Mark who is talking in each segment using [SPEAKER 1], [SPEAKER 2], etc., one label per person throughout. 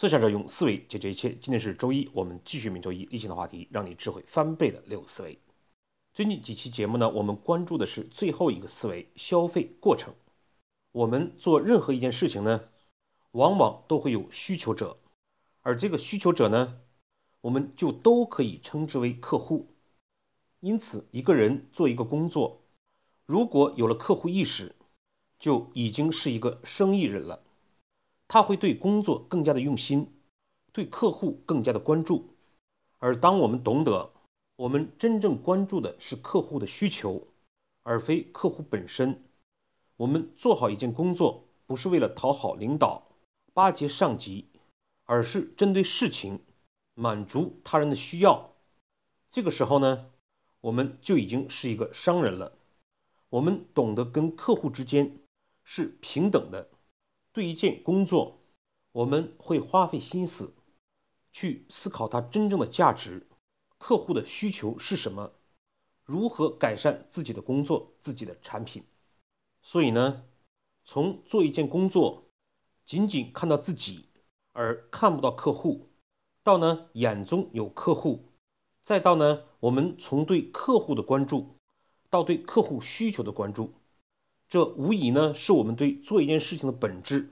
[SPEAKER 1] 思想者用思维解决一切。今天是周一，我们继续每周一例行的话题，让你智慧翻倍的六思维。最近几期节目呢，我们关注的是最后一个思维——消费过程。我们做任何一件事情呢，往往都会有需求者，而这个需求者呢，我们就都可以称之为客户。因此，一个人做一个工作，如果有了客户意识，就已经是一个生意人了。他会对工作更加的用心，对客户更加的关注。而当我们懂得，我们真正关注的是客户的需求，而非客户本身。我们做好一件工作，不是为了讨好领导、巴结上级，而是针对事情，满足他人的需要。这个时候呢，我们就已经是一个商人了。我们懂得跟客户之间是平等的。对一件工作，我们会花费心思去思考它真正的价值，客户的需求是什么，如何改善自己的工作、自己的产品。所以呢，从做一件工作仅仅看到自己而看不到客户，到呢眼中有客户，再到呢我们从对客户的关注到对客户需求的关注。这无疑呢，是我们对做一件事情的本质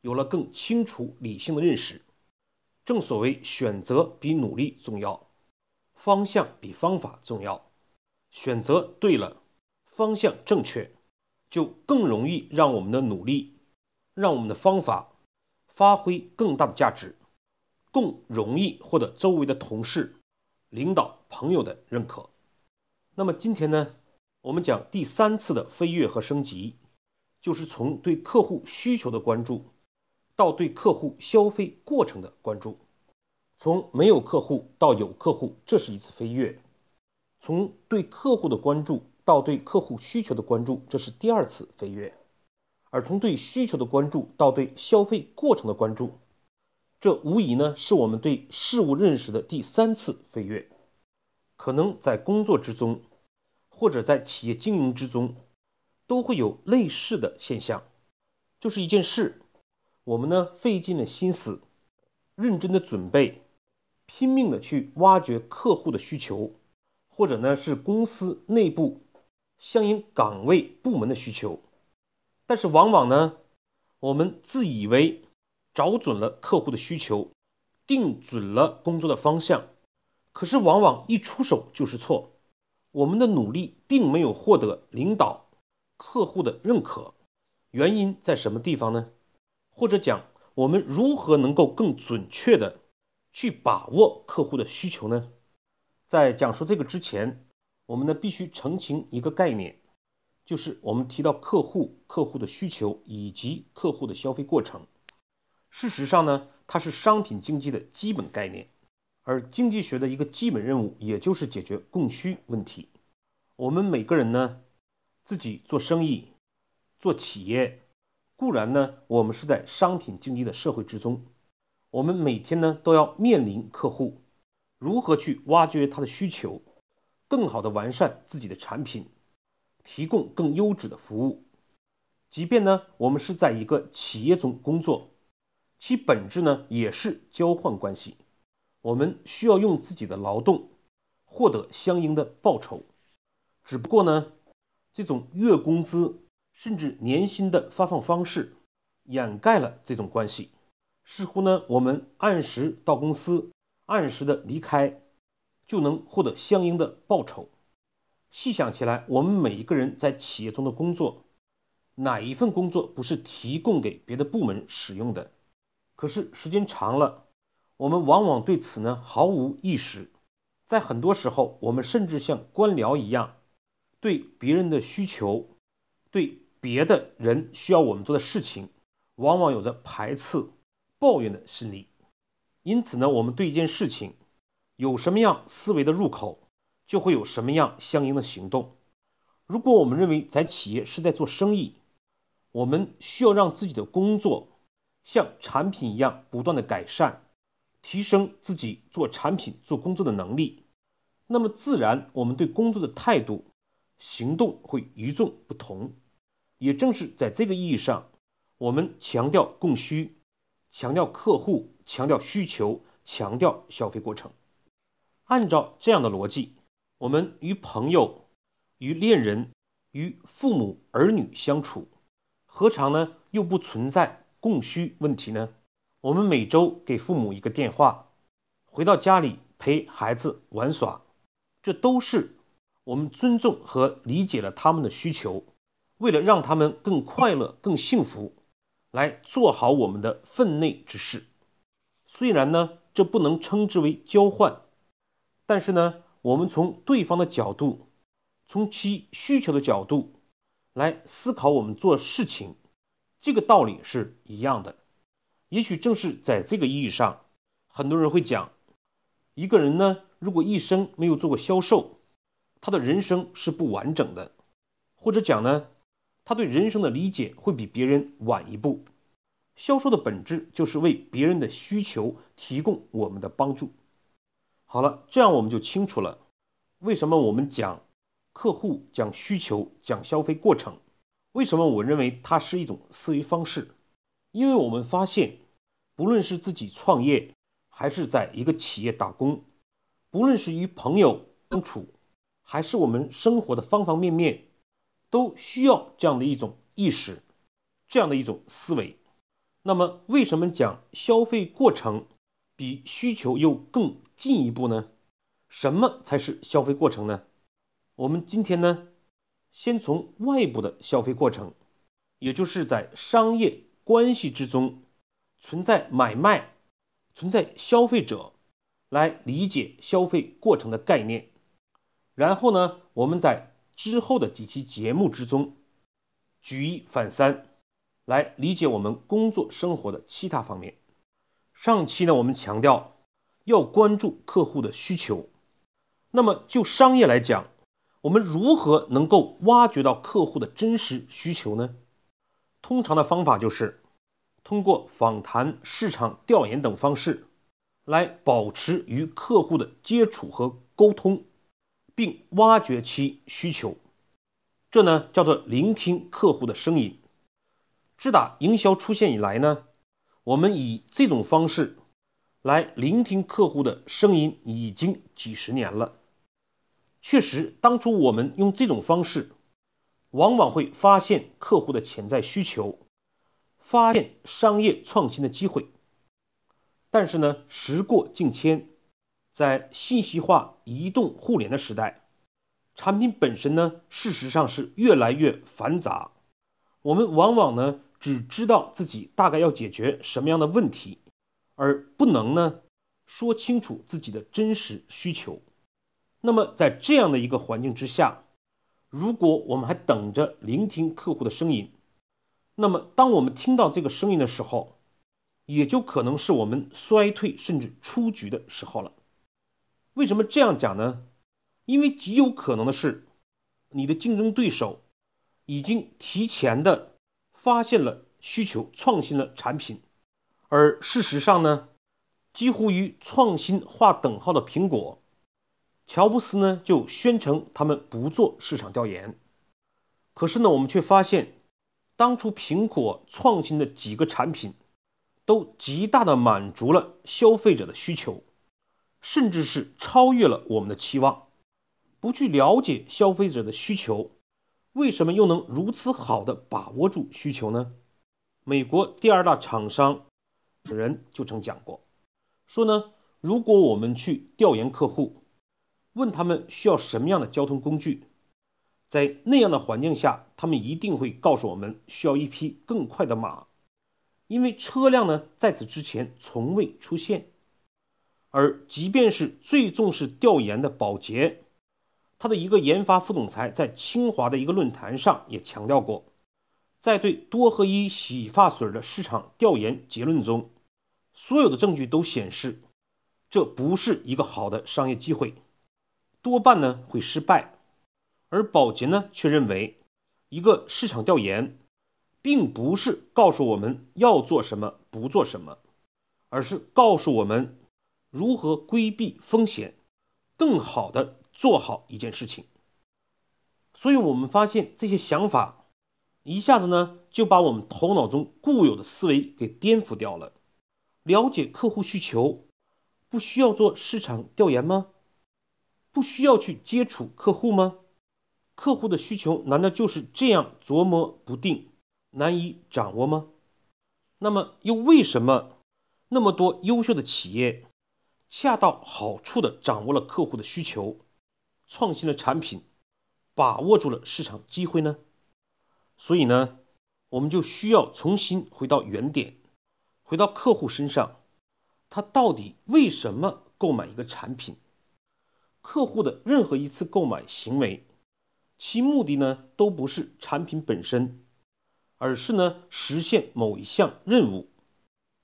[SPEAKER 1] 有了更清楚、理性的认识。正所谓，选择比努力重要，方向比方法重要。选择对了，方向正确，就更容易让我们的努力、让我们的方法发挥更大的价值，更容易获得周围的同事、领导、朋友的认可。那么今天呢？我们讲第三次的飞跃和升级，就是从对客户需求的关注，到对客户消费过程的关注。从没有客户到有客户，这是一次飞跃；从对客户的关注到对客户需求的关注，这是第二次飞跃；而从对需求的关注到对消费过程的关注，这无疑呢是我们对事物认识的第三次飞跃。可能在工作之中。或者在企业经营之中，都会有类似的现象，就是一件事，我们呢费尽了心思，认真的准备，拼命的去挖掘客户的需求，或者呢是公司内部相应岗位部门的需求，但是往往呢，我们自以为找准了客户的需求，定准了工作的方向，可是往往一出手就是错。我们的努力并没有获得领导、客户的认可，原因在什么地方呢？或者讲，我们如何能够更准确的去把握客户的需求呢？在讲述这个之前，我们呢必须澄清一个概念，就是我们提到客户、客户的需求以及客户的消费过程，事实上呢，它是商品经济的基本概念。而经济学的一个基本任务，也就是解决供需问题。我们每个人呢，自己做生意、做企业，固然呢，我们是在商品经济的社会之中，我们每天呢都要面临客户，如何去挖掘他的需求，更好的完善自己的产品，提供更优质的服务。即便呢，我们是在一个企业中工作，其本质呢也是交换关系。我们需要用自己的劳动获得相应的报酬，只不过呢，这种月工资甚至年薪的发放方式掩盖了这种关系。似乎呢，我们按时到公司，按时的离开，就能获得相应的报酬。细想起来，我们每一个人在企业中的工作，哪一份工作不是提供给别的部门使用的？可是时间长了。我们往往对此呢毫无意识，在很多时候，我们甚至像官僚一样，对别人的需求，对别的人需要我们做的事情，往往有着排斥、抱怨的心理。因此呢，我们对一件事情有什么样思维的入口，就会有什么样相应的行动。如果我们认为在企业是在做生意，我们需要让自己的工作像产品一样不断的改善。提升自己做产品、做工作的能力，那么自然我们对工作的态度、行动会与众不同。也正是在这个意义上，我们强调供需，强调客户，强调需求，强调消费过程。按照这样的逻辑，我们与朋友、与恋人、与父母儿女相处，何尝呢又不存在供需问题呢？我们每周给父母一个电话，回到家里陪孩子玩耍，这都是我们尊重和理解了他们的需求，为了让他们更快乐、更幸福，来做好我们的分内之事。虽然呢，这不能称之为交换。但是呢，我们从对方的角度，从其需求的角度来思考我们做事情，这个道理是一样的。也许正是在这个意义上，很多人会讲，一个人呢，如果一生没有做过销售，他的人生是不完整的，或者讲呢，他对人生的理解会比别人晚一步。销售的本质就是为别人的需求提供我们的帮助。好了，这样我们就清楚了，为什么我们讲客户、讲需求、讲消费过程？为什么我认为它是一种思维方式？因为我们发现，不论是自己创业，还是在一个企业打工，不论是与朋友相处，还是我们生活的方方面面，都需要这样的一种意识，这样的一种思维。那么，为什么讲消费过程比需求又更？进一步呢，什么才是消费过程呢？我们今天呢，先从外部的消费过程，也就是在商业关系之中存在买卖、存在消费者，来理解消费过程的概念。然后呢，我们在之后的几期节目之中，举一反三，来理解我们工作生活的其他方面。上期呢，我们强调。要关注客户的需求。那么就商业来讲，我们如何能够挖掘到客户的真实需求呢？通常的方法就是通过访谈、市场调研等方式，来保持与客户的接触和沟通，并挖掘其需求。这呢叫做聆听客户的声音。自打营销出现以来呢，我们以这种方式。来聆听客户的声音已经几十年了。确实，当初我们用这种方式，往往会发现客户的潜在需求，发现商业创新的机会。但是呢，时过境迁，在信息化、移动互联的时代，产品本身呢，事实上是越来越繁杂。我们往往呢，只知道自己大概要解决什么样的问题。而不能呢说清楚自己的真实需求，那么在这样的一个环境之下，如果我们还等着聆听客户的声音，那么当我们听到这个声音的时候，也就可能是我们衰退甚至出局的时候了。为什么这样讲呢？因为极有可能的是，你的竞争对手已经提前的发现了需求，创新了产品。而事实上呢，几乎与创新划等号的苹果，乔布斯呢就宣称他们不做市场调研。可是呢，我们却发现，当初苹果创新的几个产品，都极大的满足了消费者的需求，甚至是超越了我们的期望。不去了解消费者的需求，为什么又能如此好的把握住需求呢？美国第二大厂商。人就曾讲过，说呢，如果我们去调研客户，问他们需要什么样的交通工具，在那样的环境下，他们一定会告诉我们需要一匹更快的马，因为车辆呢在此之前从未出现。而即便是最重视调研的宝洁，他的一个研发副总裁在清华的一个论坛上也强调过，在对多合一洗发水的市场调研结论中。所有的证据都显示，这不是一个好的商业机会，多半呢会失败。而宝洁呢却认为，一个市场调研，并不是告诉我们要做什么不做什么，而是告诉我们如何规避风险，更好的做好一件事情。所以，我们发现这些想法，一下子呢就把我们头脑中固有的思维给颠覆掉了。了解客户需求，不需要做市场调研吗？不需要去接触客户吗？客户的需求难道就是这样琢磨不定、难以掌握吗？那么又为什么那么多优秀的企业恰到好处的掌握了客户的需求，创新了产品，把握住了市场机会呢？所以呢，我们就需要重新回到原点，回到客户身上，他到底为什么购买一个产品？客户的任何一次购买行为。其目的呢，都不是产品本身，而是呢实现某一项任务，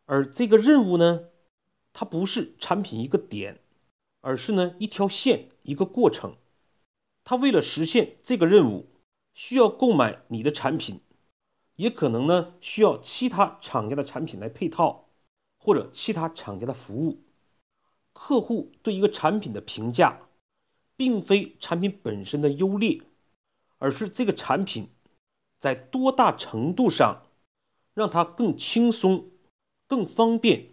[SPEAKER 1] 而这个任务呢，它不是产品一个点，而是呢一条线一个过程。他为了实现这个任务，需要购买你的产品，也可能呢需要其他厂家的产品来配套，或者其他厂家的服务。客户对一个产品的评价，并非产品本身的优劣。而是这个产品在多大程度上让它更轻松、更方便、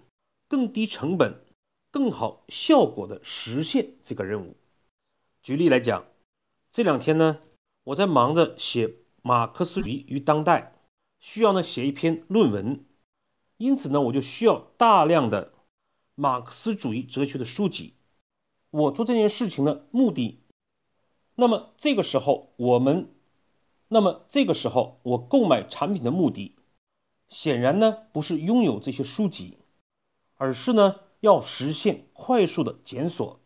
[SPEAKER 1] 更低成本、更好效果的实现这个任务。举例来讲，这两天呢，我在忙着写马克思主义与当代，需要呢写一篇论文，因此呢，我就需要大量的马克思主义哲学的书籍。我做这件事情的目的。那么这个时候，我们，那么这个时候，我购买产品的目的，显然呢不是拥有这些书籍，而是呢要实现快速的检索。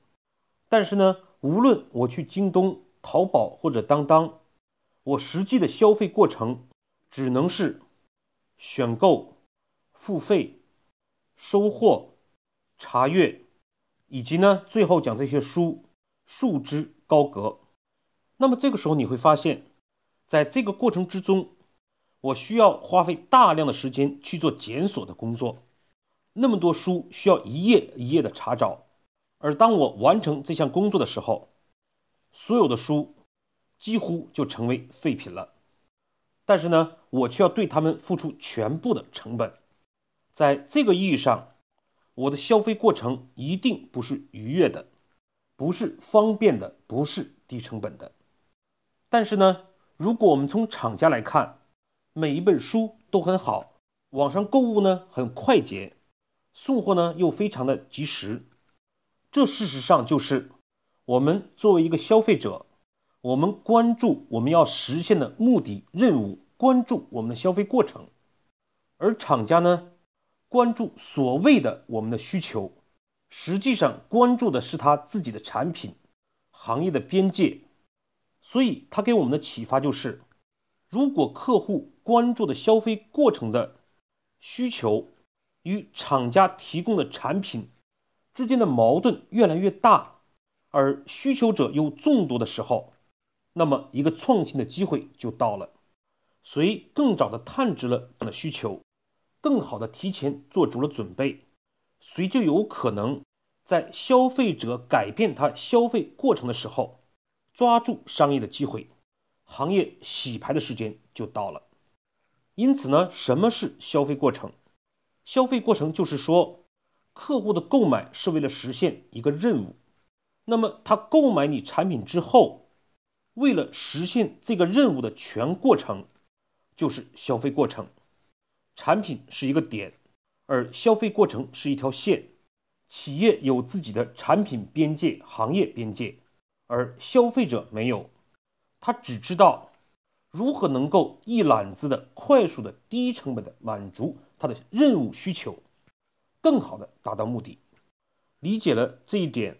[SPEAKER 1] 但是呢，无论我去京东、淘宝或者当当，我实际的消费过程只能是选购、付费、收货、查阅，以及呢最后讲这些书束之高阁。那么这个时候你会发现，在这个过程之中，我需要花费大量的时间去做检索的工作。那么多书需要一页一页的查找，而当我完成这项工作的时候，所有的书几乎就成为废品了。但是呢，我却要对他们付出全部的成本。在这个意义上，我的消费过程一定不是愉悦的，不是方便的，不是低成本的。但是呢，如果我们从厂家来看，每一本书都很好，网上购物呢很快捷，送货呢又非常的及时，这事实上就是我们作为一个消费者，我们关注我们要实现的目的任务，关注我们的消费过程，而厂家呢关注所谓的我们的需求，实际上关注的是他自己的产品行业的边界。所以，他给我们的启发就是：如果客户关注的消费过程的需求与厂家提供的产品之间的矛盾越来越大，而需求者又众多的时候，那么一个创新的机会就到了。谁更早的探知了这样的需求，更好的提前做足了准备，谁就有可能在消费者改变他消费过程的时候。抓住商业的机会，行业洗牌的时间就到了。因此呢，什么是消费过程？消费过程就是说，客户的购买是为了实现一个任务。那么他购买你产品之后，为了实现这个任务的全过程，就是消费过程。产品是一个点，而消费过程是一条线。企业有自己的产品边界、行业边界。而消费者没有，他只知道如何能够一揽子的快速的低成本的满足他的任务需求，更好的达到目的。理解了这一点，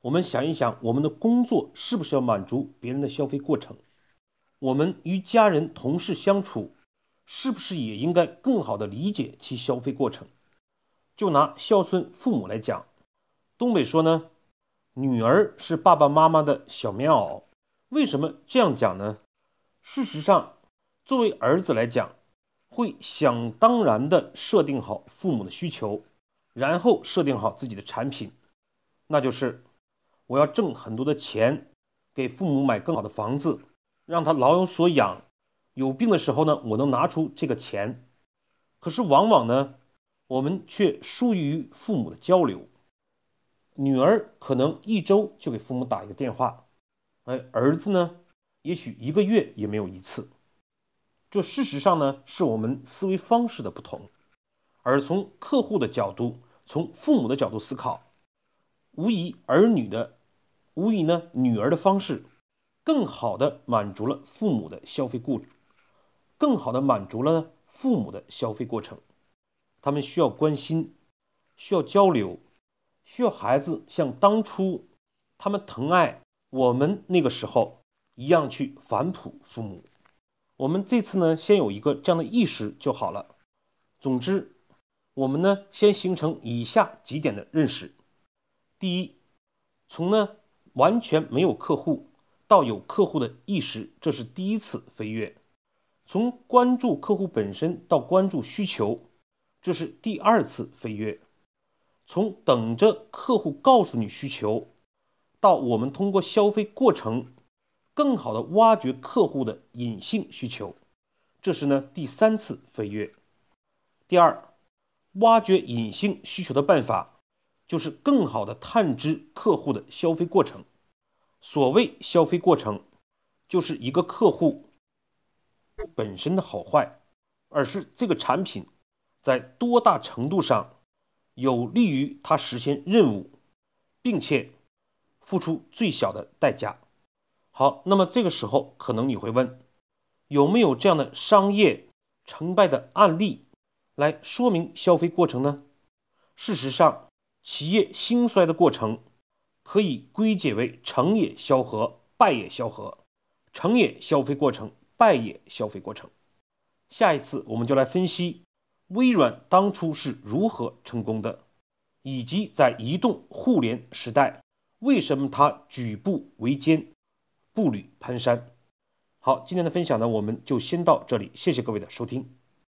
[SPEAKER 1] 我们想一想，我们的工作是不是要满足别人的消费过程？我们与家人同事相处，是不是也应该更好的理解其消费过程？就拿孝顺父母来讲，东北说呢。女儿是爸爸妈妈的小棉袄，为什么这样讲呢？事实上，作为儿子来讲，会想当然的设定好父母的需求，然后设定好自己的产品，那就是我要挣很多的钱，给父母买更好的房子，让他老有所养，有病的时候呢，我能拿出这个钱。可是往往呢，我们却疏于父母的交流。女儿可能一周就给父母打一个电话，哎，儿子呢，也许一个月也没有一次。这事实上呢，是我们思维方式的不同。而从客户的角度，从父母的角度思考，无疑儿女的，无疑呢，女儿的方式，更好的满足了父母的消费过，更好的满足了父母的消费过程。他们需要关心，需要交流，需要孩子像当初他们疼爱我们那个时候一样去反哺父母。我们这次呢，先有一个这样的意识就好了。总之。我们呢，先形成以下几点的认识：第一，从呢完全没有客户到有客户的意识，这是第一次飞跃；从关注客户本身到关注需求，这是第二次飞跃；从等着客户告诉你需求，到我们通过消费过程更好的挖掘客户的隐性需求，这是呢第三次飞跃。第二。挖掘隐性需求的办法，就是更好的探知客户的消费过程。所谓消费过程，就是一个客户本身的好坏，而是这个产品在多大程度上有利于它实现任务，并且付出最小的代价。好，那么这个时候可能你会问，有没有这样的商业成败的案例？来说明消费过程呢？事实上，企业兴衰的过程可以归结为成也萧何，败也萧何，成也消费过程，败也消费过程。下一次我们就来分析微软当初是如何成功的，以及在移动互联时代为什么它举步维艰，步履蹒跚。好，今天的分享呢，我们就先到这里，谢谢各位的收听。